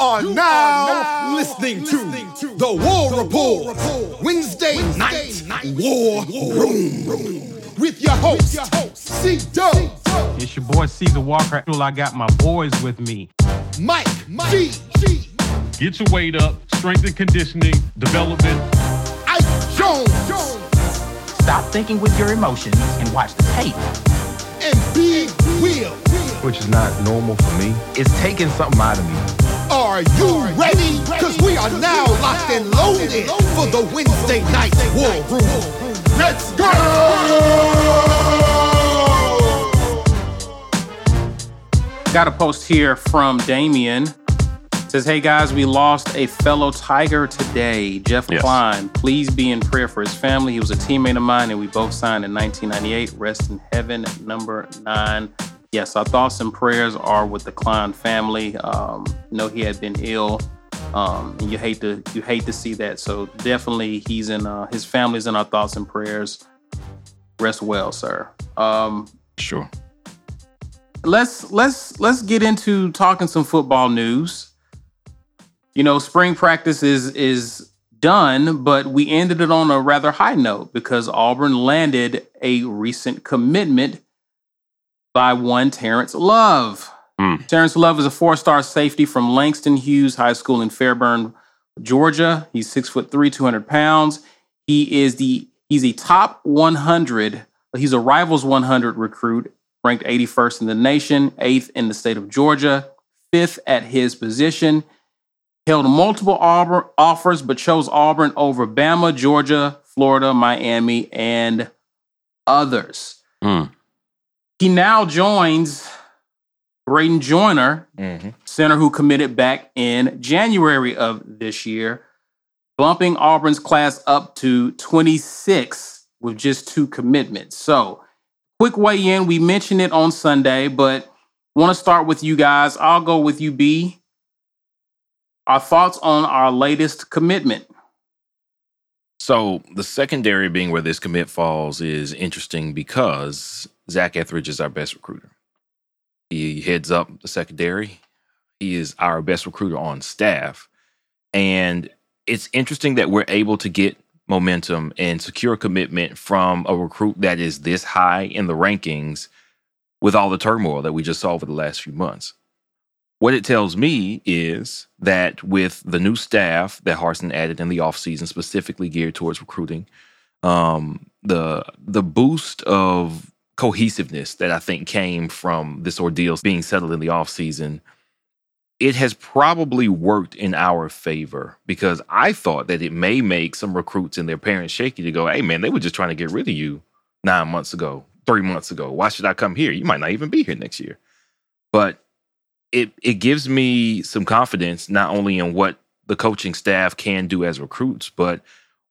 are, now, now listening, listening to, to the War Report, Report Wednesday, Wednesday night, night War Room. Room with your host, C Dub. It's your boy Caesar Walker. I got my boys with me. Mike, Mike G. G. Get your weight up, strength and conditioning, development. Ike Jones. Stop thinking with your emotions and watch the tape. And Big Will. Which is not normal for me. It's taking something out of me. Are you ready? Because we are now locked and loaded for the Wednesday night war room. Let's go! Got a post here from Damien. says, Hey guys, we lost a fellow Tiger today, Jeff yes. Klein. Please be in prayer for his family. He was a teammate of mine and we both signed in 1998. Rest in heaven, number nine yes, our thoughts and prayers are with the Klein family. Um, you know, he had been ill. Um, and you hate to you hate to see that. So definitely, he's in uh, his family's in our thoughts and prayers. Rest well, sir. Um, sure. Let's let's let's get into talking some football news. You know, spring practice is is done, but we ended it on a rather high note because Auburn landed a recent commitment by one Terrence Love. Mm. Terrence Love is a four-star safety from Langston Hughes High School in Fairburn, Georgia. He's six foot three, 200 pounds. He is the he's a top 100. He's a Rivals 100 recruit, ranked 81st in the nation, eighth in the state of Georgia, fifth at his position. Held multiple Auburn offers, but chose Auburn over Bama, Georgia, Florida, Miami, and others. Mm. He now joins Braden Joyner, mm-hmm. center who committed back in January of this year, bumping Auburn's class up to 26 with just two commitments. So, quick weigh in. We mentioned it on Sunday, but want to start with you guys. I'll go with you, B. Our thoughts on our latest commitment. So, the secondary being where this commit falls is interesting because Zac Etheridge is our best recruiter. He heads up the secondary. He is our best recruiter on staff. And it's interesting that we're able to get momentum and secure commitment from a recruit that is this high in the rankings with all the turmoil that we just saw over the last few months. What it tells me is that with the new staff that Harsin added in the offseason, specifically geared towards recruiting, um, the the boost of cohesiveness that I think came from this ordeal being settled in the offseason, it has probably worked in our favor because I thought that it may make some recruits and their parents shaky to go, hey man, they were just trying to get rid of you nine months ago, three months ago. Why should I come here? You might not even be here next year. But it it gives me some confidence not only in what the coaching staff can do as recruits, but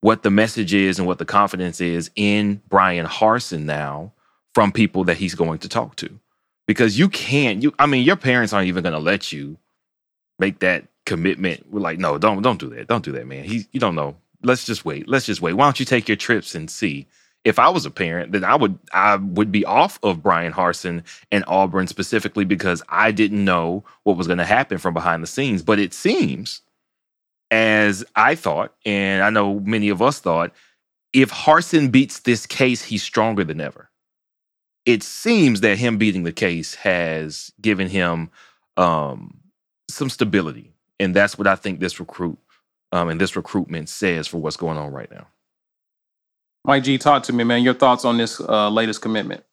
what the message is and what the confidence is in Brian Harsin now from people that he's going to talk to. Because you can't, you I mean, your parents aren't even gonna let you make that commitment. We're like, no, don't don't do that. Don't do that, man. He you don't know. Let's just wait. Let's just wait. Why don't you take your trips and see? If I was a parent, then I would I would be off of brian Harsin and Auburn specifically because I didn't know what was going to happen from behind the scenes. But it seems, as I thought, and I know many of us thought, if Harsin beats this case, he's stronger than ever it seems that him beating the case has given him um, some stability, and that's what I think this recruit um, and this recruitment says for what's going on right now. Mike G, talk to me, man. Your thoughts on this uh, latest commitment?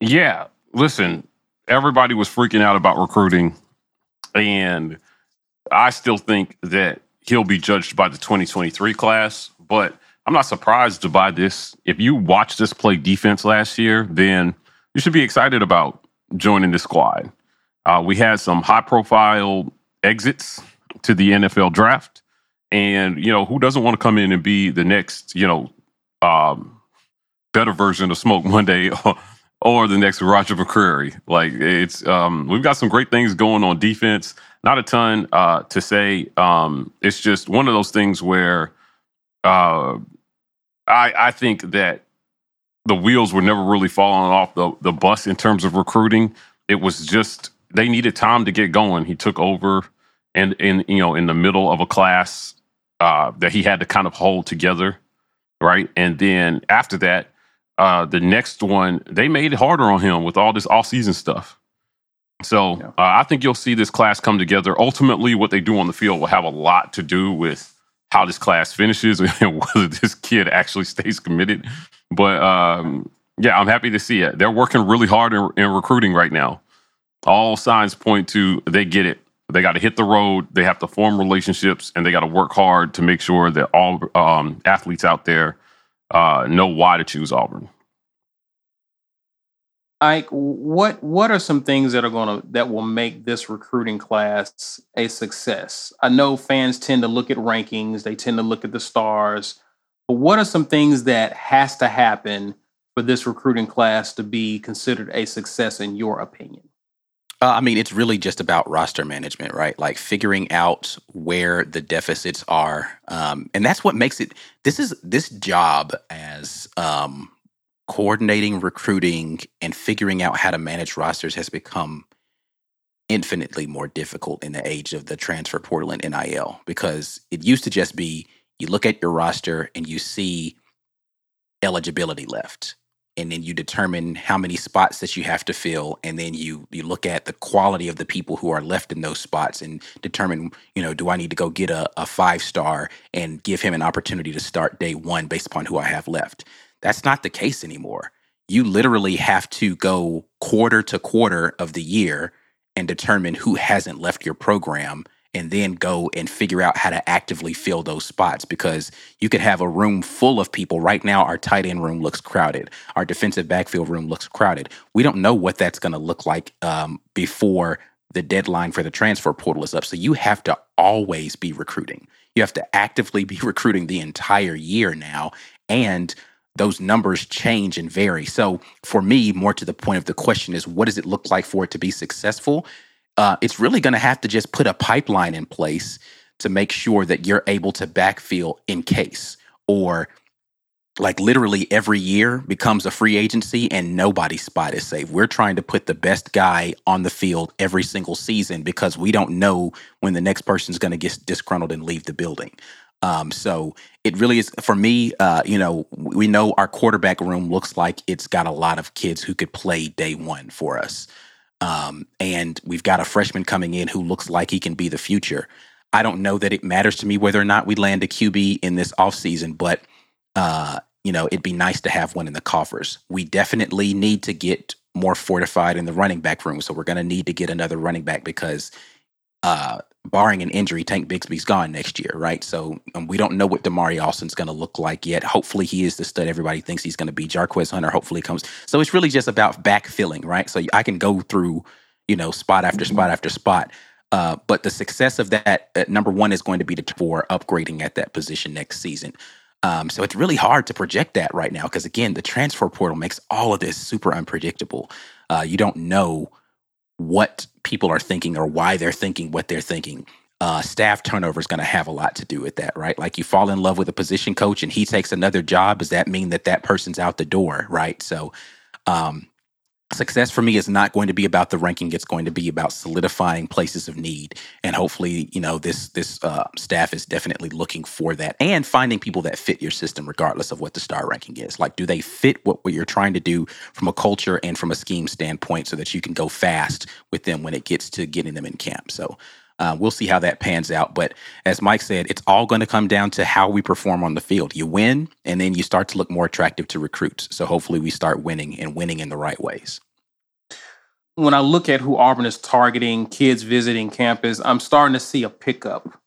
Yeah, listen, everybody was freaking out about recruiting, and I still think that he'll be judged by the 2023 class, but I'm not surprised by this. If you watched this play defense last year, then you should be excited about joining the squad. Uh, we had some high profile exits to the NFL draft. And, you know, who doesn't want to come in and be the next, you know, um, better version of Smoke Monday or, or the next Roger McCreary? Like, it's, um, we've got some great things going on defense. Not a ton uh, to say. Um, it's just one of those things where, uh, I, I think that the wheels were never really falling off the, the bus in terms of recruiting. It was just they needed time to get going. He took over and in you know in the middle of a class uh, that he had to kind of hold together, right? And then after that, uh, the next one they made it harder on him with all this off season stuff. So Yeah. uh, I think you'll see this class come together. Ultimately, what they do on the field will have a lot to do with how this class finishes and whether this kid actually stays committed. But um, yeah, I'm happy to see it. They're working really hard in, in recruiting right now. All signs point to they get it. They got to hit the road. They have to form relationships, and they got to work hard to make sure that all um, athletes out there uh, know why to choose Auburn. Ike, what what are some things that are gonna that will make this recruiting class a success? I know fans tend to look at rankings, they tend to look at the stars, but what are some things that has to happen for this recruiting class to be considered a success in your opinion? Uh, I mean, it's really just about roster management, right? Like figuring out where the deficits are, um, and that's what makes it. This is this job as um, coordinating recruiting and figuring out how to manage rosters has become infinitely more difficult in the age of the transfer portal and NIL because it used to just be you look at your roster and you see eligibility left and then you determine how many spots that you have to fill and then you you look at the quality of the people who are left in those spots and determine you know do i need to go get a, a five star and give him an opportunity to start day one based upon who i have left that's not the case anymore you literally have to go quarter to quarter of the year and determine who hasn't left your program and then go and figure out how to actively fill those spots because you could have a room full of people. Right now, our tight end room looks crowded. Our defensive backfield room looks crowded. We don't know what that's going to look like um, before the deadline for the transfer portal is up. So you have to always be recruiting. You have to actively be recruiting the entire year now. And those numbers change and vary. So for me, more to the point of the question is what does it look like for it to be successful? Uh, it's really going to have to just put a pipeline in place to make sure that you're able to backfill in case or like literally every year becomes a free agency and nobody's spot is safe. We're trying to put the best guy on the field every single season because we don't know when the next person's going to get disgruntled and leave the building. Um, so it really is for me. Uh, you know, we know our quarterback room looks like it's got a lot of kids who could play day one for us. Um, and we've got a freshman coming in who looks like he can be the future. I don't know that it matters to me whether or not we land a QB in this offseason, but uh, you know, it'd be nice to have one in the coffers. We definitely need to get more fortified in the running back room. So we're going to need to get another running back because, uh, barring an injury, Tank Bixby's gone next year, right? So um, we don't know what Damari Alston's going to look like yet. Hopefully, he is the stud everybody thinks he's going to be. Jarquez Hunter hopefully comes. So it's really just about backfilling, right? So I can go through, you know, spot after spot after spot. Uh, but the success of that, uh, number one, is going to be the, for upgrading at that position next season. Um, so it's really hard to project that right now because again, the transfer portal makes all of this super unpredictable. Uh, you don't know what people are thinking or why they're thinking what they're thinking. Uh, staff turnover is going to have a lot to do with that, right? Like you fall in love with a position coach and he takes another job. Does that mean that that person's out the door, right? So, um, success for me is not going to be about the ranking it's going to be about solidifying places of need. And hopefully you know this this uh, staff is definitely looking for that and finding people that fit your system regardless of what the star ranking is. Like do they fit what, what you're trying to do from a culture and from a scheme standpoint so that you can go fast with them when it gets to getting them in camp? So uh, we'll see how that pans out. But as Mike said, it's all going to come down to how we perform on the field. You win, and then you start to look more attractive to recruits. So hopefully, we start winning and winning in the right ways. When I look at who Auburn is targeting, kids visiting campus, I'm starting to see a pickup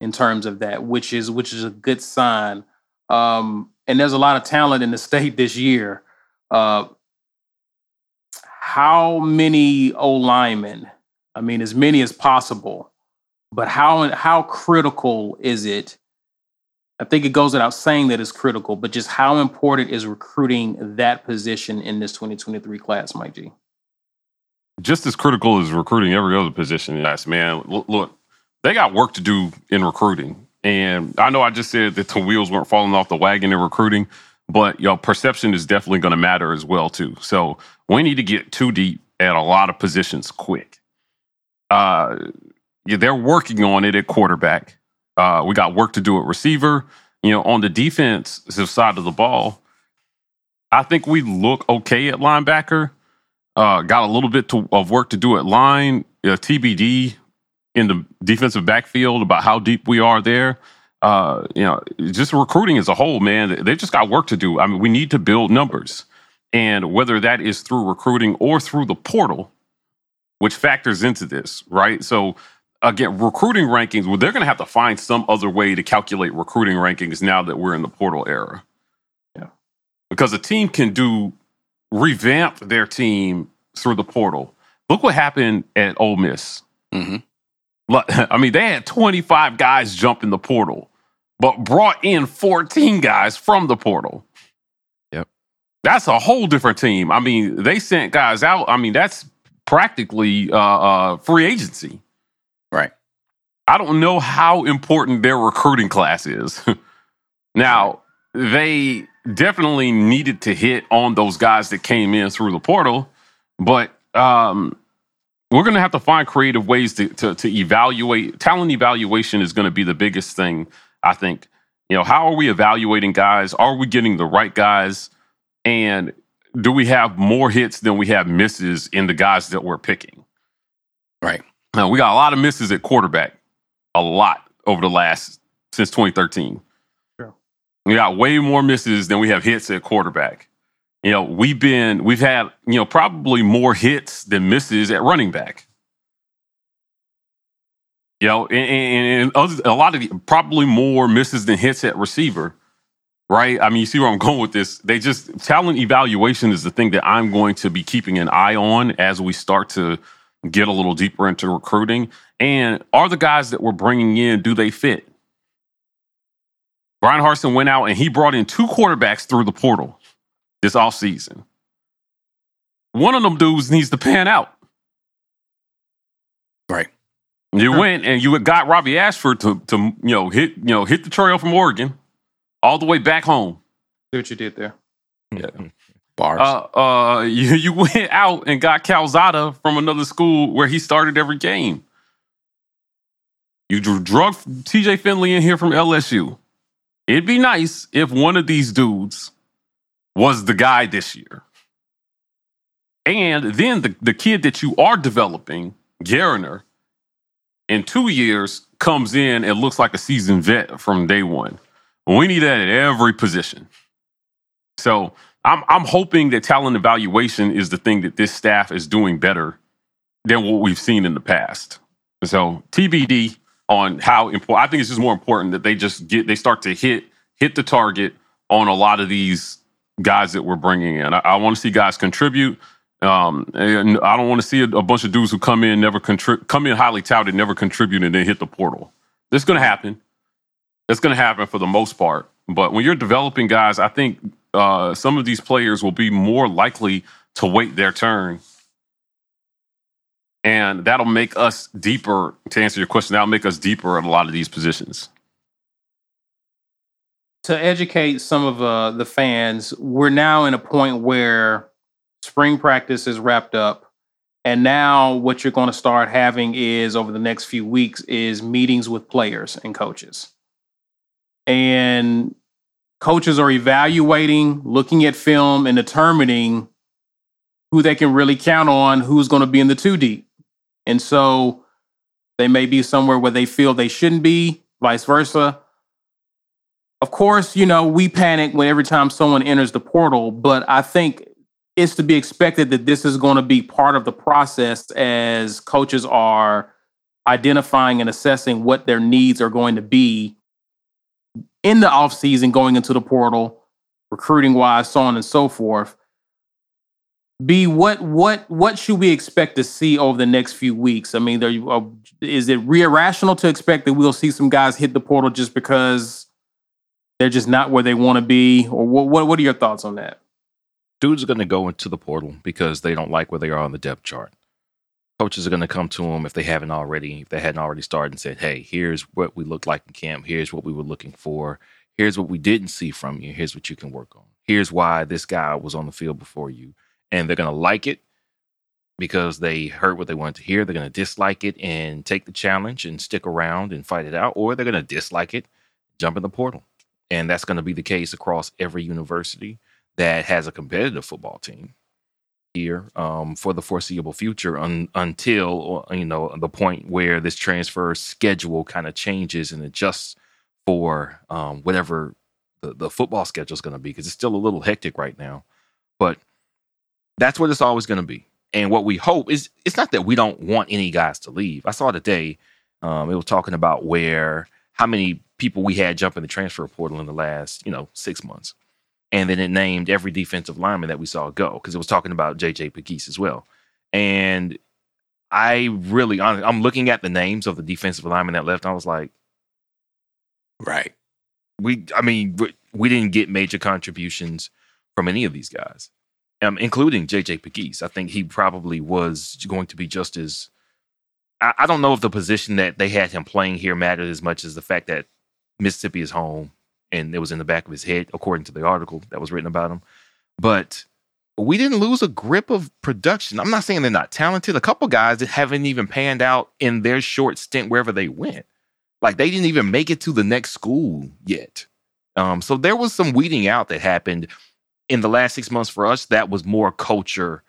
in terms of that, which is which is a good sign. Um, and there's a lot of talent in the state this year. Uh, how many O linemen? I mean, as many as possible. But how how critical is it? I think it goes without saying that it's critical, but just how important is recruiting that position in this 2023 class, Mike G? Just as critical as recruiting every other position. Yes, man. Look, they got work to do in recruiting. And I know I just said that the wheels weren't falling off the wagon in recruiting, but your perception is definitely going to matter as well too. So we need to get too deep at a lot of positions quick. Uh, yeah, they're working on it at quarterback. Uh, we got work to do at receiver. You know, on the defensive side of the ball, I think we look okay at linebacker. Uh, got a little bit to, of work to do at line. Uh, TBD in the defensive backfield about how deep we are there. Uh, you know, just recruiting as a whole, man, they just got work to do. I mean, we need to build numbers. And whether that is through recruiting or through the portal, which factors into this, right? So again, recruiting rankings, well, they're going to have to find some other way to calculate recruiting rankings now that we're in the portal era. Yeah. Because a team can do revamp their team through the portal. Look what happened at Ole Miss. hmm I mean, they had 25 guys jump in the portal, but brought in 14 guys from the portal. Yep. That's a whole different team. I mean, they sent guys out. I mean, that's practically uh, uh, free agency. Right. I don't know how important their recruiting class is. now, they definitely needed to hit on those guys that came in through the portal, but um, we're going to have to find creative ways to, to, to evaluate. Talent evaluation is going to be the biggest thing, I think. You know, how are we evaluating guys? Are we getting the right guys? And do we have more hits than we have misses in the guys that we're picking? Right. Now, we got a lot of misses at quarterback, a lot over the last since 2013. Sure. We got way more misses than we have hits at quarterback. You know, we've been we've had you know probably more hits than misses at running back. You know, and, and, and a lot of the, probably more misses than hits at receiver, right? I mean, you see where I'm going with this. They just talent evaluation is the thing that I'm going to be keeping an eye on as we start to get a little deeper into recruiting. And are the guys that we're bringing in, do they fit? Brian Harsin went out and he brought in two quarterbacks through the portal this offseason. One of them dudes needs to pan out. Right. You went and you got Robbie Ashford to, to you know hit you know hit the trail from Oregon all the way back home. See what you did there. Yeah. Bars. Uh, uh, you, you went out and got Calzada from another school where he started every game. You drew drug TJ Finley in here from LSU. It'd be nice if one of these dudes was the guy this year. And then the, the kid that you are developing, Geriner, in two years comes in and looks like a seasoned vet from day one. We need that at every position. So I'm I'm hoping that talent evaluation is the thing that this staff is doing better than what we've seen in the past. So TBD on how important. I think it's just more important that they just get they start to hit hit the target on a lot of these guys that we're bringing in. I, I want to see guys contribute. Um, and I don't want to see a, a bunch of dudes who come in never contribute, come in highly touted, never contribute, and then hit the portal. This is going to happen. It's going to happen for the most part. But when you're developing guys, I think uh, some of these players will be more likely to wait their turn. And that'll make us deeper, to answer your question, that'll make us deeper at a lot of these positions. to educate some of uh, the fans, we're now in a point where spring practice is wrapped up. And now what you're going to start having is over the next few weeks is meetings with players and coaches. And coaches are evaluating, looking at film and determining who they can really count on, who's going to be in the two deep. And so they may be somewhere where they feel they shouldn't be, vice versa of course, you know, we panic when every time someone enters the portal, but I think it's to be expected that this is going to be part of the process as coaches are identifying and assessing what their needs are going to be in the offseason going into the portal, recruiting wise, so on and so forth. B, what what what should we expect to see over the next few weeks? I mean, there, uh, is it irrational to expect that we'll see some guys hit the portal just because they're just not where they want to be, or what? What, what are your thoughts on that? Dudes are going to go into the portal because they don't like where they are on the depth chart. Coaches are going to come to them if they haven't already, if they hadn't already started and said, "Hey, here's what we looked like in camp. Here's what we were looking for. Here's what we didn't see from you. Here's what you can work on. Here's why this guy was on the field before you." And they're going to like it, because they heard what they wanted to hear. They're going to dislike it and take the challenge and stick around and fight it out, or they're going to dislike it, jump in the portal. And that's going to be the case across every university that has a competitive football team um, for the foreseeable future un- until uh, you know the point where this transfer schedule kind of changes and adjusts for um, whatever the, the football schedule is going to be because it's still a little hectic right now. But that's what it's always going to be. And what we hope is it's not that we don't want any guys to leave. I saw today um, it was talking about where how many people we had jump in the transfer portal in the last you know six months and then it named every defensive lineman that we saw go because it was talking about JJ Pegues as well. And I really, I'm looking at the names of the defensive linemen that left. I was like, right. We, I mean, we, we didn't get major contributions from any of these guys, um, including JJ Pegues. I think he probably was going to be just as. I, I don't know if the position that they had him playing here mattered as much as the fact that Mississippi is home and it was in the back of his head, according to the article that was written about him. But we didn't lose a grip of production. I'm not saying they're not talented. A couple guys that haven't even panned out in their short stint wherever they went. Like they didn't even make it to the next school yet. Um, so there was some weeding out that happened in the last six months for us. That was more culture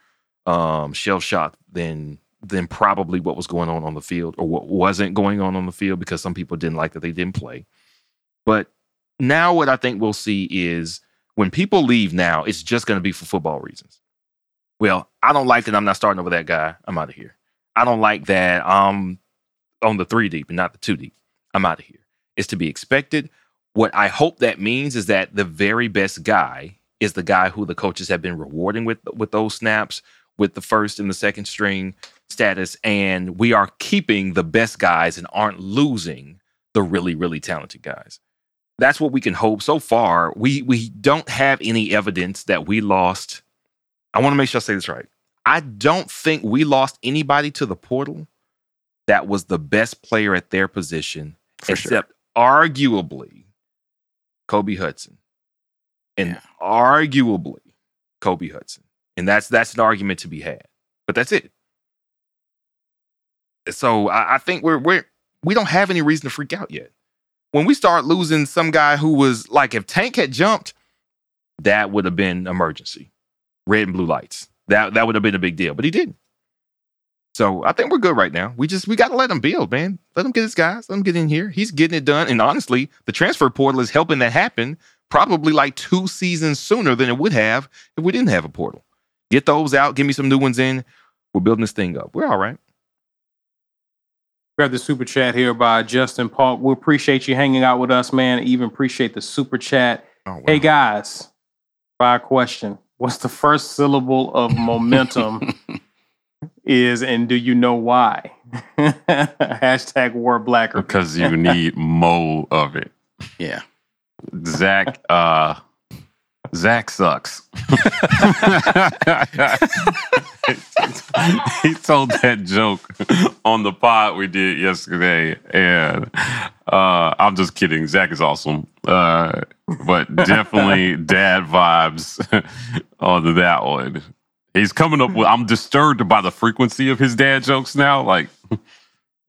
um, shell shock than than probably what was going on on the field or what wasn't going on on the field because some people didn't like that they didn't play. But now what I think we'll see is when people leave now, it's just going to be for football reasons. Well, I don't like that I'm not starting over that guy. I'm out of here. I don't like that I'm on the three deep and not the two deep. I'm out of here. It's to be expected. What I hope that means is that the very best guy is the guy who the coaches have been rewarding with with those snaps, with the first and the second string status, and we are keeping the best guys and aren't losing the really really talented guys that's what we can hope. So far, we we don't have any evidence that we lost. I want to make sure I say this right. I don't think we lost anybody to the portal that was the best player at their position, For except arguably Kobe Hudson, and Yeah. arguably Kobe Hudson, and that's that's an argument to be had. But that's it. So I, I think we're we're we don't have any reason to freak out yet when we start losing some guy who was like, if Tank had jumped, that would have been emergency, red and blue lights. That that would have been a big deal, but he didn't. So I think we're good right now. We just we got to let him build, man. Let him get his guys. Let him get in here. He's getting it done. And honestly, the transfer portal is helping that happen. Probably like two seasons sooner than it would have if we didn't have a portal. Get those out. Give me some new ones in. We're building this thing up. We're all right. We have the super chat here by Justin Paul. We appreciate you hanging out with us, man. Even appreciate the super chat. Oh, wow. Hey guys, fire question. What's the first syllable of momentum is, and do you know why? Hashtag war blacker. because you need mo of it. Yeah. Zach, uh, Zach sucks. he told that joke on the pod we did yesterday, and uh, I'm just kidding. Zach is awesome, uh, but definitely dad vibes on that one. He's coming up with. I'm disturbed by the frequency of his dad jokes now. Like,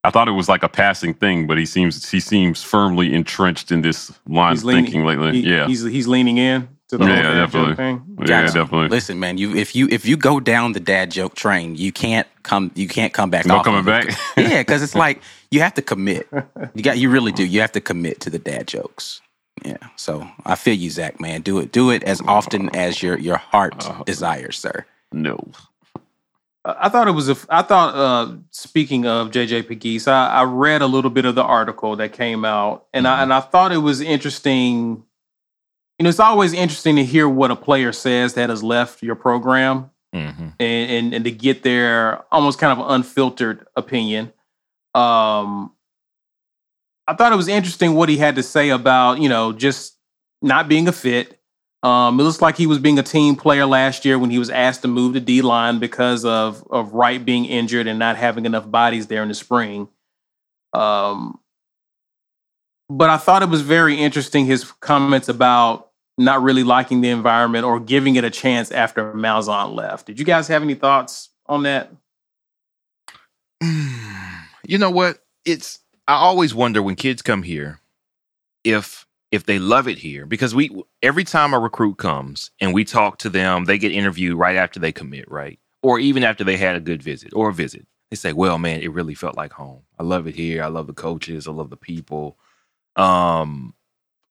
I thought it was like a passing thing, but he seems he seems firmly entrenched in this line of thinking lately. he- yeah, he's he's leaning in to the Yeah, whole dad joke definitely. thing. yeah, definitely. Listen, man, you if you if you go down the dad joke train, you can't come you can't come back. No off coming back. yeah, because it's like you have to commit. You got you really do. You have to commit to the dad jokes. Yeah. So I feel you, Zach, man. Do it. Do it as often as your your heart Uh-huh. desires, sir. no. I thought it was a. I thought. Uh, speaking of JJ Pegues, I, I read a little bit of the article that came out, and I and I thought it was interesting. You know, it's always interesting to hear what a player says that has left your program, Mm-hmm. and and, and to get their almost kind of unfiltered opinion. Um, I thought it was interesting what he had to say about you know just not being a fit. Um, it looks like he was being a team player last year when he was asked to move to D line because of of Wright being injured and not having enough bodies there in the spring. Um, but I thought it was very interesting his comments about not really liking the environment or giving it a chance after Malzahn left. Did you guys have any thoughts on that? you know what? It's I always wonder when kids come here if if they love it here because we every time a recruit comes and we talk to them, they get interviewed right after they commit, right? Or even after they had a good visit or a visit. They say, "Well, man, it really felt like home. I love it here. I love the coaches. I love the people." Um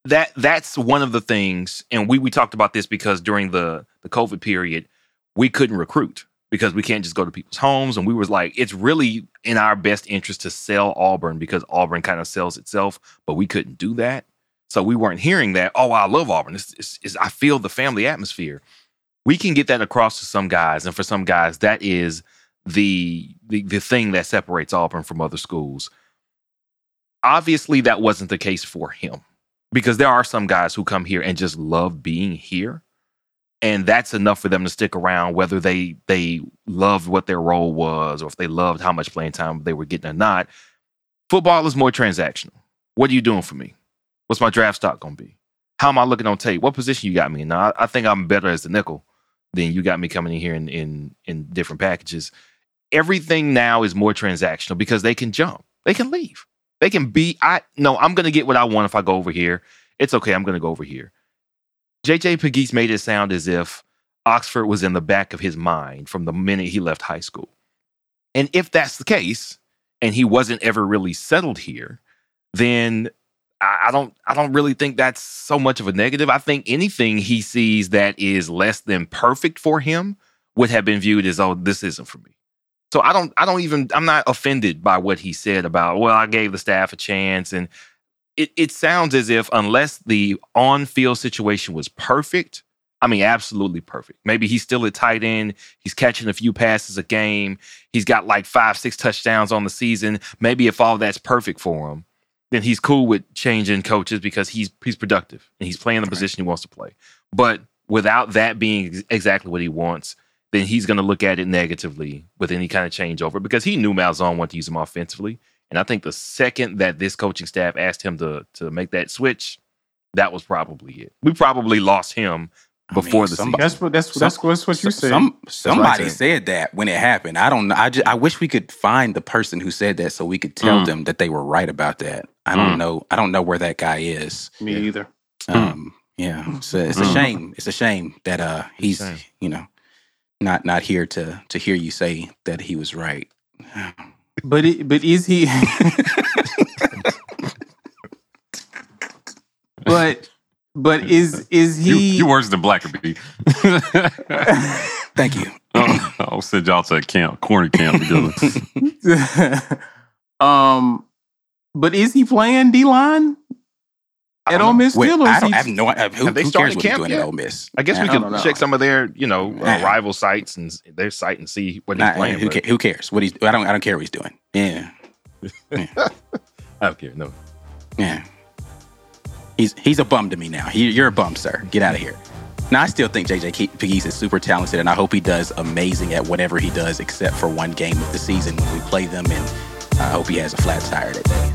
that that's one of the things and we we talked about this because during the the COVID period, we couldn't recruit because we can't just go to people's homes. And we was like, it's really in our best interest to sell Auburn because Auburn kind of sells itself, but we couldn't do that. So we weren't hearing that. Oh, I love Auburn. It's, it's, it's, I feel the family atmosphere. We can get that across to some guys, and for some guys, that is the the, the thing that separates Auburn from other schools. Obviously, that wasn't the case for him because there are some guys who come here and just love being here and that's enough for them to stick around whether they they loved what their role was or if they loved how much playing time they were getting or not. Football is more transactional. What are you doing for me? What's my draft stock going to be? How am i looking on tape? What position you got me in? Now I, I, think i'm better as the nickel than you got me coming in here in in, in different packages. Everything now is more transactional because they can jump. They can leave they can be i no i'm to get what i want if i go over here it's okay i'm to go over here JJ Pegues made it sound as if Oxford was in the back of his mind from the minute he left high school. And if that's the case, and he wasn't ever really settled here, then I don't I don't really think that's so much of a negative. I think anything he sees that is less than perfect for him would have been viewed as, oh, this isn't for me. So I don't I don't even I'm not offended by what he said about, well, I gave the staff a chance and it, it sounds as if unless the on-field situation was perfect, I mean, absolutely perfect. Maybe he's still a tight end. He's catching a few passes a game. He's got like five, six touchdowns on the season. Maybe if all that's perfect for him, then he's cool with changing coaches because he's he's productive and he's playing the position he wants to play. But without that being exactly what he wants, then he's going to look at it negatively with any kind of changeover because he knew Malzahn wanted to use him offensively. And I think the second that this coaching staff asked him to to make that switch, that was probably it. We probably lost him before I mean, the season. That's what that's, that's, that's what you said. Some, somebody said that when it happened. I don't know. I just, I wish we could find the person who said that so we could tell mm. them that they were right about that. I don't mm. know. I don't know where that guy is. Me either. Um, yeah, it's a, it's a mm. shame. It's a shame that uh he's you know not not here to to hear you say that he was right. But it, but is he? but but is is he? You, you worse than Blackerby. Thank you. Oh, I'll send y'all to a camp, corner camp together. um, but is he playing D line? At Ole Miss Wait, still? I, don't, I have no idea. Who, have they who cares camp what yet? doing at Ole Miss? I guess we could check some of their, you know, uh, rival sites and their site and see what he's nah, playing. Who, ca- who, cares? What he's? I don't. I don't care what he's doing. Yeah. yeah. I don't care. No. Yeah. He's he's a bum to me now. He, you're a bum, sir. Get out of here. Now I still think JJ Pegues is super talented, and I hope he does amazing at whatever he does, except for one game of the season when we play them, and I hope he has a flat tire that day.